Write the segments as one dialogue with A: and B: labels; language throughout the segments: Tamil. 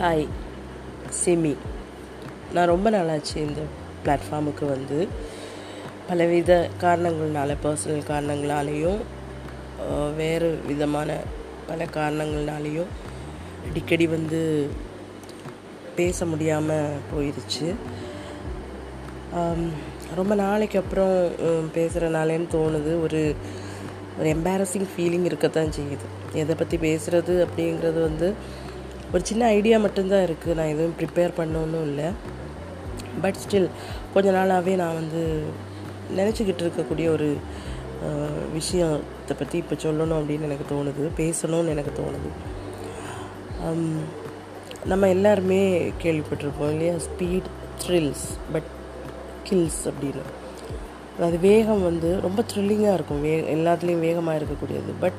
A: ஹாய் சிமி நான் ரொம்ப நாளாச்சு இந்த பிளாட்ஃபார்முக்கு வந்து. பலவித காரணங்கள்னால பர்சனல் காரணங்களாலேயும் வேறு விதமான பல காரணங்கள்னாலேயும் அடிக்கடி வந்து பேச முடியாமல் போயிடுச்சு ரொம்ப நாளைக்கு அப்புறம் பேசுகிறனாலேன்னு தோணுது. ஒரு ஒரு எம்பாரசிங் ஃபீலிங் இருக்கத்தான் செய்யுது. எதை பற்றி பேசுகிறது அப்படிங்கிறது வந்து ஒரு சின்ன ஐடியா மட்டும்தான் இருக்குது நான் எதுவும் ப்ரிப்பேர் பண்ணணும் இல்லை. பட் ஸ்டில் கொஞ்ச நாளாகவே நான் வந்து நினச்சிக்கிட்டு இருக்கக்கூடிய ஒரு விஷயத்தை பற்றி இப்போ சொல்லணும் அப்படின்னு எனக்கு தோணுது. பேசணும்னு எனக்கு தோணுது. நம்ம எல்லாருமே கேள்விப்பட்டிருப்போம் இல்லையா? ஸ்பீட் த்ரில்ஸ் பட் கில்ஸ் அப்படின்னு. அது வேகம் வந்து ரொம்ப த்ரில்லிங்காக இருக்கும். வே எல்லாத்துலேயும் வேகமாக இருக்கக்கூடியது. பட்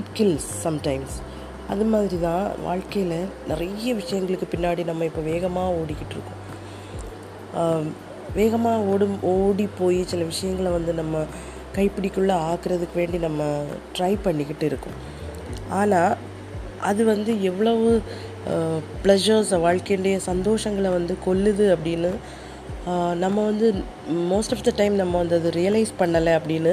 A: இட் கில்ஸ் சம்டைம்ஸ் அது மாதிரி தான் வாழ்க்கையில் நிறைய விஷயங்களுக்கு பின்னாடி நம்ம இப்போ வேகமாக ஓடிக்கிட்டு இருக்கோம். வேகமாக ஓடும் ஓடி போய் சில விஷயங்களை வந்து நம்ம கைப்பிடிக்குள்ளே ஆக்குறதுக்கு வேண்டி நம்ம ட்ரை பண்ணிக்கிட்டு இருக்கோம். ஆனால் அது வந்து எவ்வளவு ப்ளஷர்ஸ் வாழ்க்கையுடைய சந்தோஷங்களை வந்து கொல்லுது அப்படின்னு நம்ம வந்து மோஸ்ட் ஆஃப் த டைம் நம்ம வந்து அதை ரியலைஸ் பண்ணலை அப்படின்னு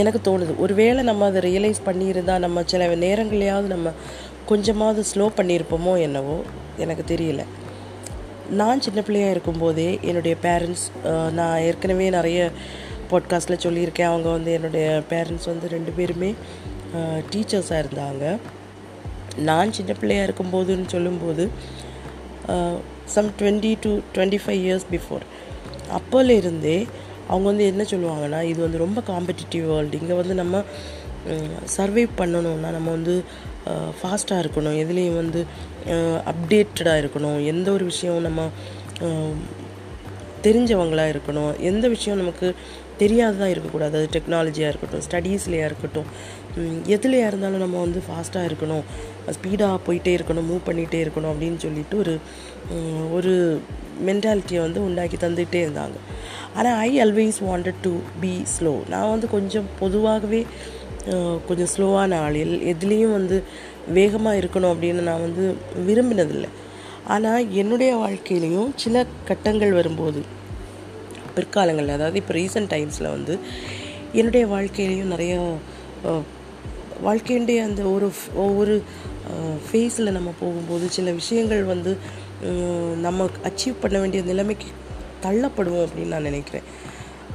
A: எனக்கு தோணுது. ஒருவேளை நம்ம அதை ரியலைஸ் பண்ணியிருந்தால் நம்ம சில நேரங்களையாவது நம்ம கொஞ்சமாவது ஸ்லோ பண்ணியிருப்போமோ என்னவோ எனக்கு தெரியல. நான் சின்ன பிள்ளையாக இருக்கும்போதே என்னுடைய பேரண்ட்ஸ் நான் ஏற்கனவே நிறைய பாட்காஸ்ட்டில் சொல்லியிருக்கேன். அவங்க வந்து என்னுடைய பேரண்ட்ஸ் வந்து ரெண்டு பேருமே டீச்சர்ஸாக இருந்தாங்க. நான் சின்ன பிள்ளையாக இருக்கும்போதுன்னு சொல்லும்போது some twenty to twenty five years before அப்போலேருந்தே இருந்தே அவங்க வந்து என்ன சொல்லுவாங்கன்னா இது வந்து ரொம்ப காம்படிட்டிவ் வேர்ல்டு இங்கே வந்து நம்ம சர்வைவ் பண்ணணும்னா நம்ம வந்து ஃபாஸ்ட்டாக இருக்கணும். எதுலேயும் வந்து அப்டேட்டடாக இருக்கணும். எந்த ஒரு விஷயம் நம்ம தெரிஞ்சவங்களாக இருக்கணும். எந்த விஷயம் நமக்கு தெரியாததாக இருக்கக்கூடாது. அது டெக்னாலஜியாக இருக்கட்டும் ஸ்டடீஸ்லையாக இருக்கட்டும். எதுலையாக இருந்தாலும் நம்ம வந்து ஃபாஸ்ட்டாக இருக்கணும். ஸ்பீடாக போயிட்டே இருக்கணும் மூவ் பண்ணிகிட்டே இருக்கணும் அப்படின்னு சொல்லிட்டு ஒரு ஒரு மென்டாலிட்டியை வந்து உண்டாக்கி தந்துகிட்டே இருந்தாங்க. ஆனால் I always wanted to be slow நான் வந்து கொஞ்சம் பொதுவாகவே கொஞ்சம் ஸ்லோவான ஆள். எல் எதுலேயும் வந்து வேகமாக இருக்கணும் அப்படின்னு நான் வந்து விரும்பினதில்லை. ஆனால் என்னுடைய வாழ்க்கையிலையும் சில கட்டங்கள் வரும்போது பிற்காலங்களில் அதாவது இப்போ ரீசெண்ட் டைம்ஸில் வந்து என்னுடைய வாழ்க்கையிலையும் நிறைய வாழ்க்கையுடைய அந்த ஒரு ஒவ்வொரு ஃபேஸில் நம்ம போகும்போது சில விஷயங்கள் வந்து நம்ம அச்சீவ் பண்ண வேண்டிய நிலைமைக்கு தள்ளப்படுவோம் அப்படின்னு நான் நினைக்கிறேன்.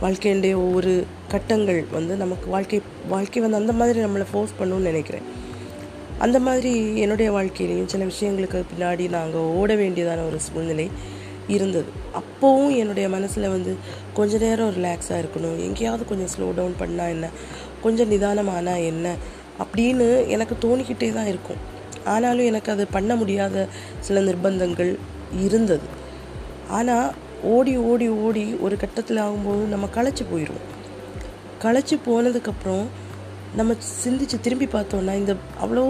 A: வாழ்க்கையுடைய ஒவ்வொரு கட்டங்கள் வந்து நமக்கு வாழ்க்கை வாழ்க்கை வந்து அந்த மாதிரி நம்மளை ஃபோர்ஸ் பண்ணணும்னு நினைக்கிறேன். அந்த மாதிரி என்னுடைய வாழ்க்கையிலையும் சில விஷயங்களுக்கு பின்னாடி நாங்கள் ஓட வேண்டியதான ஒரு சூழ்நிலை இருந்தது. அப்போவும் என்னுடைய மனசில் வந்து கொஞ்ச நேரம் ரிலாக்ஸாக இருக்கணும். எங்கேயாவது கொஞ்சம் ஸ்லோ டவுன் பண்ணால் என்ன? கொஞ்சம் நிதானமானா என்ன? அப்படின்னு எனக்கு தோணிக்கிட்டே தான் இருக்கும். ஆனாலும் எனக்கு அது பண்ண முடியாத சில நிர்பந்தங்கள் இருந்தது. ஆனால் ஓடி ஓடி ஓடி ஒரு கட்டத்தில் ஆகும்போது நம்ம களைச்சி போயிடுவோம் களைச்சி போனதுக்கப்புறம் நம்ம சிந்திச்சு திரும்பி பார்த்தோன்னா இந்த அவ்வளோ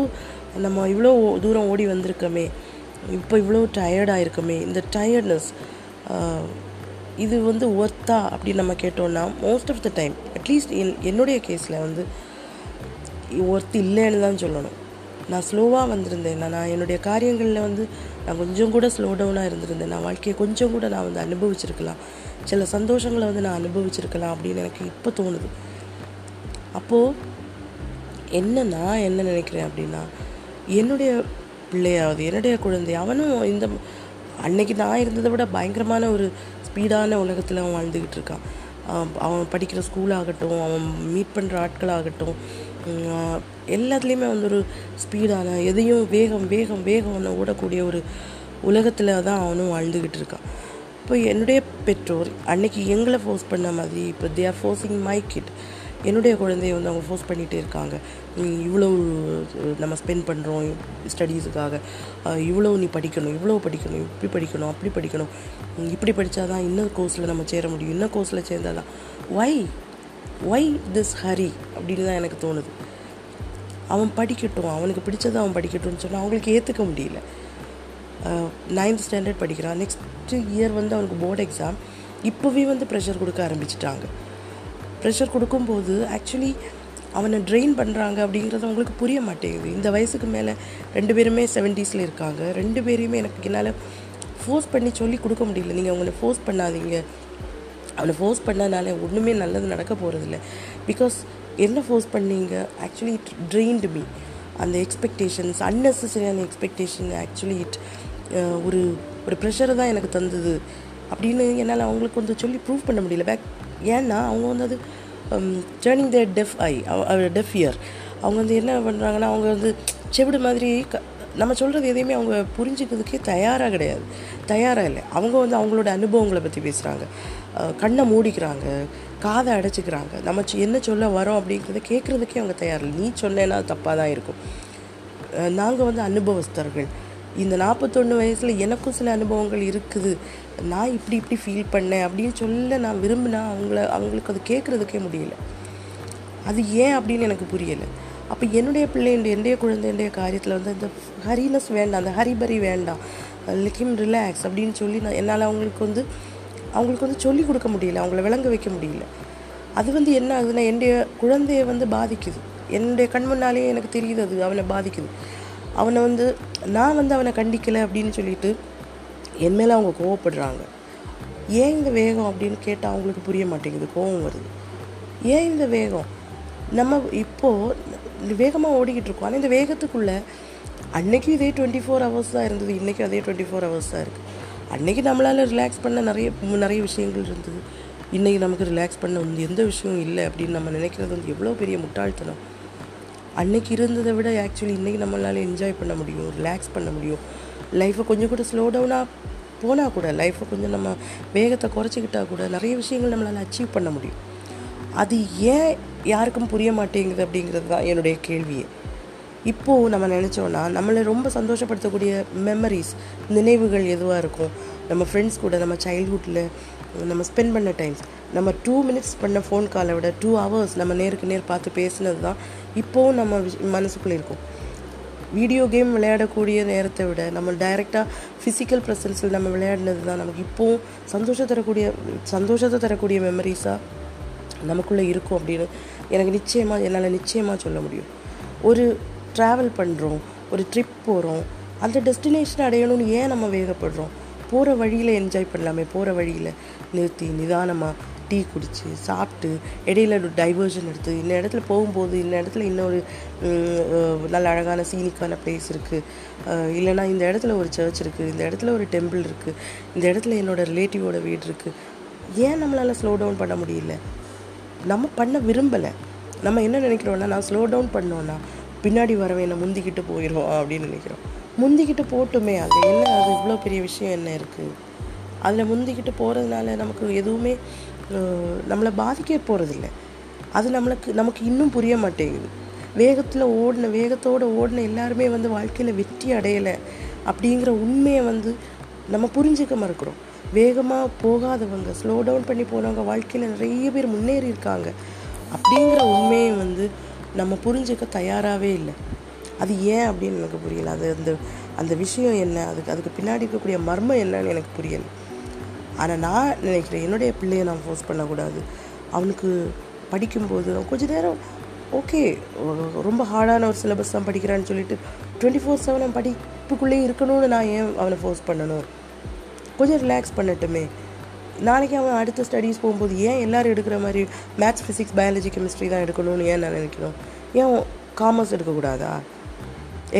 A: நம்ம இவ்வளோ தூரம் ஓடி வந்திருக்கோமே இப்போ இவ்வளோ டயர்டாக இருக்கோமே இந்த டயர்ட்னஸ் இது வந்து ஒர்த்தா அப்படின்னு நம்ம கேட்டோம்னா most of the time at least என் என்னுடைய கேஸில் வந்து ஒர்த் இல்லைன்னு தான் சொல்லணும். நான் ஸ்லோவாக வந்திருந்தேன். நான் நான் என்னுடைய காரியங்களில் வந்து நான் கொஞ்சம் கூட ஸ்லோ டவுனாக இருந்திருந்தேன். நான் வாழ்க்கையை கொஞ்சம் கூட நான் வந்து அனுபவிச்சிருக்கலாம். சில சந்தோஷங்களை வந்து நான் அனுபவிச்சிருக்கலாம் அப்படின்னு எனக்கு இப்போ தோணுது. அப்போது என்ன நான் என்ன நினைக்கிறேன் அப்படின்னா என்னுடைய பிள்ளையாவது என்னுடைய குழந்தை அவனும் இந்த அன்னைக்கு நான் இருந்ததை விட பயங்கரமான ஒரு ஸ்பீடான உலகத்தில் அவன் வாழ்ந்துக்கிட்டு இருக்கான். அவன் படிக்கிற ஸ்கூல் ஆகட்டும் அவன் மீட் பண்ணுற ஆட்களாகட்டும் எல்லாத்துலேயுமே வந்து ஒரு ஸ்பீடான எதையும் வேகம் வேகம் வேகம் ஓடக்கூடிய ஒரு உலகத்தில் தான் அவனும் வாழ்ந்துக்கிட்டு இருக்கான். இப்போ என்னுடைய பெற்றோர் அன்னைக்கு எங்களை ஃபோர்ஸ் பண்ண மாதிரி இப்போ they are forcing my kid என்னுடைய குழந்தைய வந்து அவங்க ஃபோர்ஸ் பண்ணிகிட்டே இருக்காங்க. இவ்வளோ நம்ம ஸ்பெண்ட் பண்ணுறோம் ஸ்டடீஸுக்காக இவ்வளோ நீ படிக்கணும் இவ்வளோ படிக்கணும் இப்படி படிக்கணும் அப்படி படிக்கணும். இப்படி படித்தா தான் இன்னும் கோர்ஸில் நம்ம சேர முடியும். இன்னும் கோர்ஸில் சேர்ந்தா தான். ஒய் ஒய் திஸ் ஹரி அப்படின்னு தான் எனக்கு தோணுது. அவன் படிக்கட்டும் அவனுக்கு பிடிச்சதை அவன் படிக்கட்டும்னு சொன்னால் அவங்களுக்கு ஏற்றுக்க முடியல. நைன்த் ஸ்டாண்டர்ட் படிக்கிறான். நெக்ஸ்ட் இயர் வந்து அவனுக்கு போர்டு எக்ஸாம் இப்போவே வந்து ப்ரெஷர் கொடுக்க ஆரம்பிச்சிட்டாங்க. ப்ரெஷர் கொடுக்கும்போது ஆக்சுவலி அவனை ட்ரெயின் பண்ணுறாங்க அப்படிங்கிறது அவங்களுக்கு புரிய மாட்டேங்குது. இந்த வயசுக்கு மேலே ரெண்டு பேருமே செவன்ட்டீஸில் இருக்காங்க. ரெண்டு பேரையுமே எனக்கு என்னால் ஃபோர்ஸ் பண்ணி சொல்லி கொடுக்க முடியல. நீங்கள் அவங்கள ஃபோர்ஸ் பண்ணாதீங்க. அவனை ஃபோர்ஸ் பண்ணனால ஒன்றுமே நல்லது நடக்க போகிறதில்ல பிகாஸ் என்ன ஃபோர்ஸ் பண்ணீங்க? ஆக்சுவலி இட் ட்ரெயின்டு மீ அந்த எக்ஸ்பெக்டேஷன்ஸ் அன்னெசரியான எக்ஸ்பெக்டேஷன் ஆக்சுவலி இட் ஒரு ஒரு ப்ரெஷரை தான் எனக்கு தந்தது. அப்படின்னு என்னால் அவங்களுக்கு வந்து சொல்லி ப்ரூவ் பண்ண முடியல. பேக் ஏன்னா அவங்க வந்து அது turning the deaf eye deaf ear அவங்க வந்து என்ன பண்ணுறாங்கன்னா அவங்க வந்து செவிடு மாதிரி க நம்ம சொல்கிறது எதையுமே அவங்க புரிஞ்சுக்கிறதுக்கே தயாராக கிடையாது. தயாராக இல்லை. அவங்க வந்து அவங்களோட அனுபவங்களை பற்றி பேசுகிறாங்க கண்ணை மூடிக்கிறாங்க காதை அடைச்சிக்கிறாங்க. நம்ம என்ன சொல்ல வரோம் அப்படிங்கிறத கேட்குறதுக்கே அவங்க தயார் இல்லை. நீ சொன்னேன்னா தப்பாக தான் இருக்கும். நாங்கள் வந்து அனுபவஸ்தர்கள். இந்த நாற்பத்தொன்று வயசில் எனக்கும் சில அனுபவங்கள் இருக்குது. நான் இப்படி இப்படி ஃபீல் பண்ணேன் அப்படின்னு சொல்ல நான் விரும்பினா அவங்கள அவங்களுக்கு அது கேட்குறதுக்கே முடியல. அது ஏன் அப்படின்னு எனக்கு புரியலை. அப்போ என்னுடைய பிள்ளை என்னுடைய குழந்தையுடைய காரியத்தில் வந்து அந்த ஹரினஸ் வேண்டாம் அந்த ஹரிபரி வேண்டாம் லிக்கிம் ரிலாக்ஸ் அப்படின்னு சொல்லி நான் என்னால் அவங்களுக்கு வந்து அவங்களுக்கு வந்து சொல்லி கொடுக்க முடியல அவங்கள விளங்க வைக்க முடியல. அது வந்து என்ன ஆகுதுன்னா என்னுடைய குழந்தைய வந்து பாதிக்குது. என்னுடைய கண் முன்னாலேயே எனக்கு தெரியுது அது அவனை பாதிக்குது. அவனை வந்து நான் வந்து அவனை கண்டிக்கலை அப்படின்னு சொல்லிட்டு என் மேலே அவங்க கோவப்படுறாங்க. ஏன் இந்த வேகம் அப்படின்னு கேட்டால் அவங்களுக்கு புரிய மாட்டேங்குது கோவம் வருது. ஏன் இந்த வேகம்? நம்ம இப்போது வேகமாக ஓடிக்கிட்டு இருக்கோம். ஆனால் இந்த வேகத்துக்குள்ளே அன்னைக்கு இதே டுவெண்ட்டி ஃபோர் ஹவர்ஸ் தான் இருந்தது இன்றைக்கும் அதே டுவெண்ட்டி ஃபோர் ஹவர்ஸ் தான் இருக்குது அன்னைக்கு நம்மளால் ரிலாக்ஸ் பண்ண நிறைய நிறைய விஷயங்கள் இருந்தது. இன்றைக்கி நமக்கு ரிலாக்ஸ் பண்ண வந்து எந்த விஷயம் இல்லை அப்படின்னு நம்ம நினைக்கிறது வந்து எவ்வளோ பெரிய முட்டாள்தனம். அன்னைக்கு இருந்ததை விட ஆக்சுவலி இன்றைக்கி நம்மளால் என்ஜாய் பண்ண முடியும் ரிலாக்ஸ் பண்ண முடியும். லைஃப்பை கொஞ்சம் கூட ஸ்லோ டவுனாக போனால் கூட லைஃப்பை கொஞ்சம் நம்ம வேகத்தை குறைச்சிக்கிட்டால் கூட நிறைய விஷயங்கள் நம்மளால் அச்சீவ் பண்ண முடியும். அது ஏன் யாருக்கும் புரிய மாட்டேங்குது அப்படிங்கிறது தான் என்னுடைய கேள்வியே இப்போது நம்ம நினச்சோன்னா நம்மளை ரொம்ப சந்தோஷப்படுத்தக்கூடிய மெமரிஸ் நினைவுகள் எதுவாக இருக்கும்? நம்ம ஃப்ரெண்ட்ஸ் கூட நம்ம சைல்ட்ஹுட்டில் நம்ம ஸ்பெண்ட் பண்ண டைம்ஸ் நம்ம டூ மினிட்ஸ் பண்ண ஃபோன் காலை விட டூ ஹவர்ஸ் நம்ம நேருக்கு நேர் பார்த்து பேசினது தான் இப்போவும் நம்ம மனசுக்குள்ளே இருக்கும். வீடியோ கேம் விளையாடக்கூடிய நேரத்தை விட நம்ம டைரெக்டாக ஃபிசிக்கல் ப்ரெசன்ஸில் நம்ம விளையாடினது தான் நமக்கு இப்போவும் சந்தோஷம் தரக்கூடிய சந்தோஷத்தை தரக்கூடிய மெமரிஸாக நமக்குள்ளே இருக்கும் அப்படின்னு எனக்கு நிச்சயமாக என்னால் நிச்சயமாக சொல்ல முடியும். ஒரு ட்ராவல் பண்ணுறோம் ஒரு ட்ரிப் போகிறோம் அந்த டெஸ்டினேஷன் அடையணும்னு ஏன் நம்ம வேகப்படுறோம்? போகிற வழியில் என்ஜாய் பண்ணலாமே போகிற வழியில் நிறுத்தி நிதானமாக டீ குடித்து சாப்பிட்டு இடையில ஒரு டைவர்ஷன் எடுத்து இந்த இடத்துல போகும்போது இந்த இடத்துல இன்னொரு நல்ல அழகான சீனிக்கான பிளேஸ் இருக்குது இல்லைன்னா இந்த இடத்துல ஒரு சர்ச் இருக்குது இந்த இடத்துல ஒரு டெம்பிள் இருக்குது இந்த இடத்துல என்னோடய ரிலேட்டிவோட வீடு இருக்குது ஏன் நம்மளால் ஸ்லோ டவுன் பண்ண முடியல? நம்ம பண்ண விரும்பலை. நம்ம என்ன நினைக்கிறோன்னா நான் ஸ்லோ டவுன் பண்ணோன்னா பின்னாடி வரவே என்னை முந்திக்கிட்டு போயிடும் அப்படின்னு நினைக்கிறோம். முந்திக்கிட்டு போட்டுமே அது. என்ன அது இவ்வளோ பெரிய விஷயம் என்ன இருக்குது அதில் முந்திக்கிட்டு போகிறதுனால நமக்கு எதுவுமே நம்மளை பாதிக்க போகிறதில்ல அது நம்மளுக்கு நமக்கு இன்னும் புரிய மாட்டேங்குது. வேகத்தில் ஓடின வேகத்தோடு ஓடின எல்லாருமே வந்து வாழ்க்கையில் வெற்றி அடையலை அப்படிங்கிற உண்மையை வந்து நம்ம புரிஞ்சுக்க மறுக்கிறோம். வேகமாக போகாதவங்க ஸ்லோ டவுன் பண்ணி போனவங்க வாழ்க்கையில் நிறைய பேர் முன்னேறி இருக்காங்க. அப்படிங்கிற உண்மையை வந்து நம்ம புரிஞ்சுக்க தயாராகவே இல்லை. அது ஏன் அப்படின்னு எனக்கு புரியல. அது அந்த அந்த விஷயம் என்ன? அதுக்கு அதுக்கு பின்னாடி இருக்கக்கூடிய மர்மம் என்னன்னு எனக்கு புரியல. ஆனால் நான் நினைக்கிறேன் என்னுடைய பிள்ளையை நான் ஃபோர்ஸ் பண்ணக்கூடாது. அவனுக்கு படிக்கும்போது கொஞ்ச நேரம் ஓகே ரொம்ப ஹார்டான ஒரு சிலபஸ் தான் படிக்கிறான்னு சொல்லிட்டு டுவெண்ட்டி ஃபோர் செவன் அவன் படிப்புக்குள்ளேயே இருக்கணும்னு நான் ஏன் அவனை ஃபோர்ஸ் பண்ணணும்? கொஞ்சம் ரிலாக்ஸ் பண்ணட்டுமே. நாளைக்கு அவன் அடுத்த ஸ்டடீஸ் போகும்போது ஏன் எல்லோரும் எடுக்கிற மாதிரி மேத்ஸ் ஃபிசிக்ஸ் பயாலஜி கெமிஸ்ட்ரி தான் எடுக்கணும்னு ஏன் நான் நினைக்கணும்? ஏன் காமர்ஸ் எடுக்கக்கூடாதா?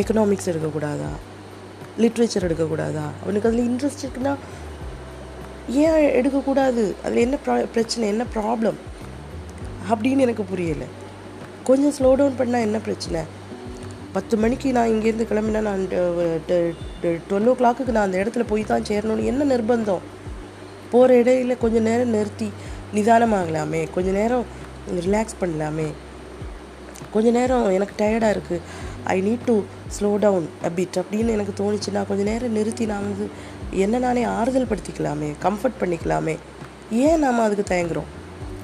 A: எக்கனாமிக்ஸ் எடுக்கக்கூடாதா? லிட்ரேச்சர் எடுக்கக்கூடாதா? அவனுக்கு அதில் இன்ட்ரெஸ்ட் இருக்குன்னா ஏன் எடுக்கக்கூடாது? அதில் என்ன ப்ரா பிரச்சனை என்ன ப்ராப்ளம் அப்படின்னு எனக்கு புரியலை. கொஞ்சம் ஸ்லோ டவுன் பண்ணால் என்ன பிரச்சனை? பத்து மணிக்கு நான் இங்கேருந்து கிளம்பினா நான் டுவெல் ஓ கிளாக்குக்கு நான் அந்த இடத்துல போய் தான் சேரணும்னு என்ன நிர்பந்தம்? போகிற இடையில கொஞ்சம் நேரம் நிறுத்தி நிதானமாகலாமே. கொஞ்சம் நேரம் ரிலாக்ஸ் பண்ணலாமே. கொஞ்ச நேரம் எனக்கு டயர்டாக இருக்குது I need to slow down bit அப்படின்னு எனக்கு தோணுச்சுன்னா கொஞ்ச நேரம் நிறுத்தி நான் வந்து என்ன நானே ஆறுதல் படுத்திக்கலாமே கம்ஃபர்ட் பண்ணிக்கலாமே. ஏன் நாம் அதுக்கு தயங்குறோம்?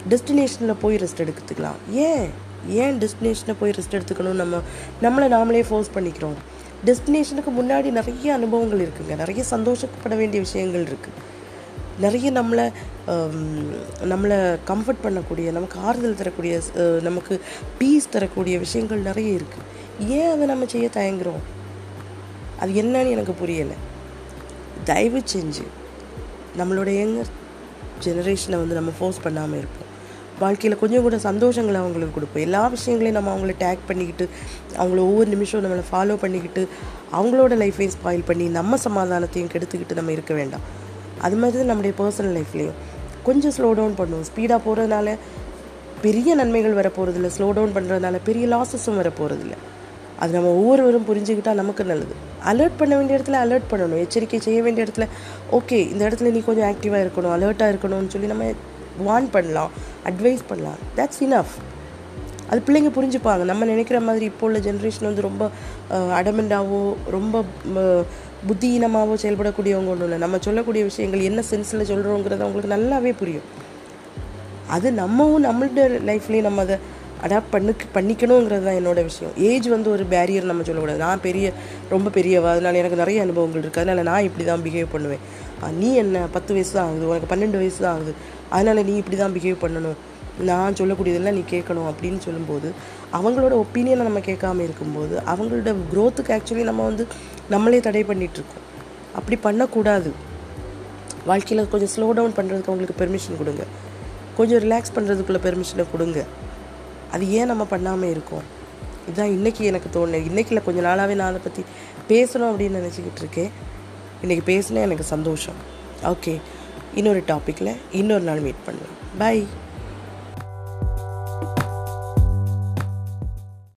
A: டெஸ்டினேஷனில் போய் ரெஸ்ட் எடுத்துக்கலாம். ஏன்? ஏன் டெஸ்டினேஷனில் போய் ரெஸ்ட் எடுத்துக்கணும் நம்ம நம்மளை நாமளே ஃபோர்ஸ் பண்ணிக்கிறோம்? டெஸ்டினேஷனுக்கு முன்னாடி நிறைய அனுபவங்கள் இருக்குங்க. நிறைய சந்தோஷப்பட வேண்டிய விஷயங்கள் இருக்குது நிறைய நம்மளை நம்மளை கம்ஃபர்ட் பண்ணக்கூடிய நமக்கு ஆறுதல் தரக்கூடிய நமக்கு பீஸ் தரக்கூடிய விஷயங்கள் நிறைய இருக்குது ஏன் அதை நம்ம செய்ய தயங்குறோம்? அது என்னன்னு எனக்கு புரியலை. தயவு செஞ்சு நம்மளோட யங்கர் ஜெனரேஷனை வந்து நம்ம ஃபோர்ஸ் பண்ணாமல் இருப்போம். வாழ்க்கையில் கொஞ்சம் கூட சந்தோஷங்களை அவங்களுக்கு கொடுப்போம். எல்லா விஷயங்களையும் நம்ம அவங்கள டேக் பண்ணிக்கிட்டு அவங்கள ஒவ்வொரு நிமிஷம் நம்மளை ஃபாலோ பண்ணிக்கிட்டு அவங்களோட லைஃப்பையும் ஸ்பாயில் பண்ணி நம்ம சமாதானத்தையும் கெடுத்துக்கிட்டு நம்ம இருக்க வேண்டாம். அது மாதிரி தான் நம்முடைய பர்சனல் லைஃப்லேயும் கொஞ்சம் ஸ்லோ டவுன் பண்ணுவோம். ஸ்பீடாக போகிறதுனால பெரிய நன்மைகள் வர போகிறதில்ல ஸ்லோ டவுன் பண்ணுறதுனால பெரிய லாஸஸும் வர போகிறதில்ல அது நம்ம ஒவ்வொருவரும் புரிஞ்சுக்கிட்டா நமக்கு நல்லது. அலர்ட் பண்ண வேண்டிய இடத்துல அலர்ட் பண்ணணும். எச்சரிக்கை செய்ய வேண்டிய இடத்துல ஓகே இந்த இடத்துல நீ கொஞ்சம் ஆக்டிவாக இருக்கணும் அலர்ட்டாக இருக்கணும்னு சொல்லி நம்ம வார்ன் பண்ணலாம் அட்வைஸ் பண்ணலாம். தட்ஸ் இனஃப் அது பிள்ளைங்க புரிஞ்சுப்பாங்க. நம்ம நினைக்கிற மாதிரி இப்போ உள்ள ஜென்ரேஷன் வந்து ரொம்ப அடமெண்டாவோ ரொம்ப ம, செயல்படக்கூடியவங்க ஒன்றும் இல்லை. நம்ம சொல்லக்கூடிய விஷயங்கள் என்ன சென்ஸில் சொல்கிறோங்கிறது அவங்களுக்கு நல்லாவே புரியும். அது நம்மவும் நம்மளோட லைஃப்லேயும் நம்ம அதை அடாப்ட் பண்ணி பண்ணிக்கணுங்கிறது தான் என்னோட விஷயம். ஏஜ் வந்து ஒரு பேரியர் நம்ம சொல்லக்கூடாது. நான் பெரிய ரொம்ப பெரியவா அதனால எனக்கு நிறைய அனுபவங்கள் இருக்குது அதனால் நான் இப்படி தான் பிஹேவ் பண்ணுவேன் நீ என்ன? பத்து வயசு தான் ஆகுது. உனக்கு பன்னெண்டு வயசு தான் ஆகுது. அதனால் நீ இப்படி தான் பிஹேவ் பண்ணணும். நான் சொல்லக்கூடியதெல்லாம் நீ கேட்கணும் அப்படின்னு சொல்லும்போது அவங்களோட ஒப்பீனியனை நம்ம கேட்காம இருக்கும்போது அவங்களோட க்ரோத்துக்கு ஆக்சுவலி நம்ம வந்து நம்மளே தடை பண்ணிகிட்ருக்கோம் இருக்கோம் அப்படி பண்ணக்கூடாது. வாழ்க்கையில் கொஞ்சம் ஸ்லோ டவுன் பண்ணுறதுக்கு அவங்களுக்கு பெர்மிஷன் கொடுங்க. கொஞ்சம் ரிலாக்ஸ் பண்ணுறதுக்குள்ள பெர்மிஷனை கொடுங்க. அது ஏன் நம்ம பண்ணாமல் இருக்கோம்? இதுதான் இன்றைக்கி எனக்கு தோணுது. இன்றைக்கில் கொஞ்சம் நாளாகவே நான் அதை பற்றி பேசணும் அப்படின்னு நினச்சிக்கிட்டு இருக்கேன். இன்றைக்கி பேசினேன் எனக்கு சந்தோஷம். ஓகே இன்னொரு டாப்பிக்கில் இன்னொரு நாள் மீட் பண்ணுவேன் பை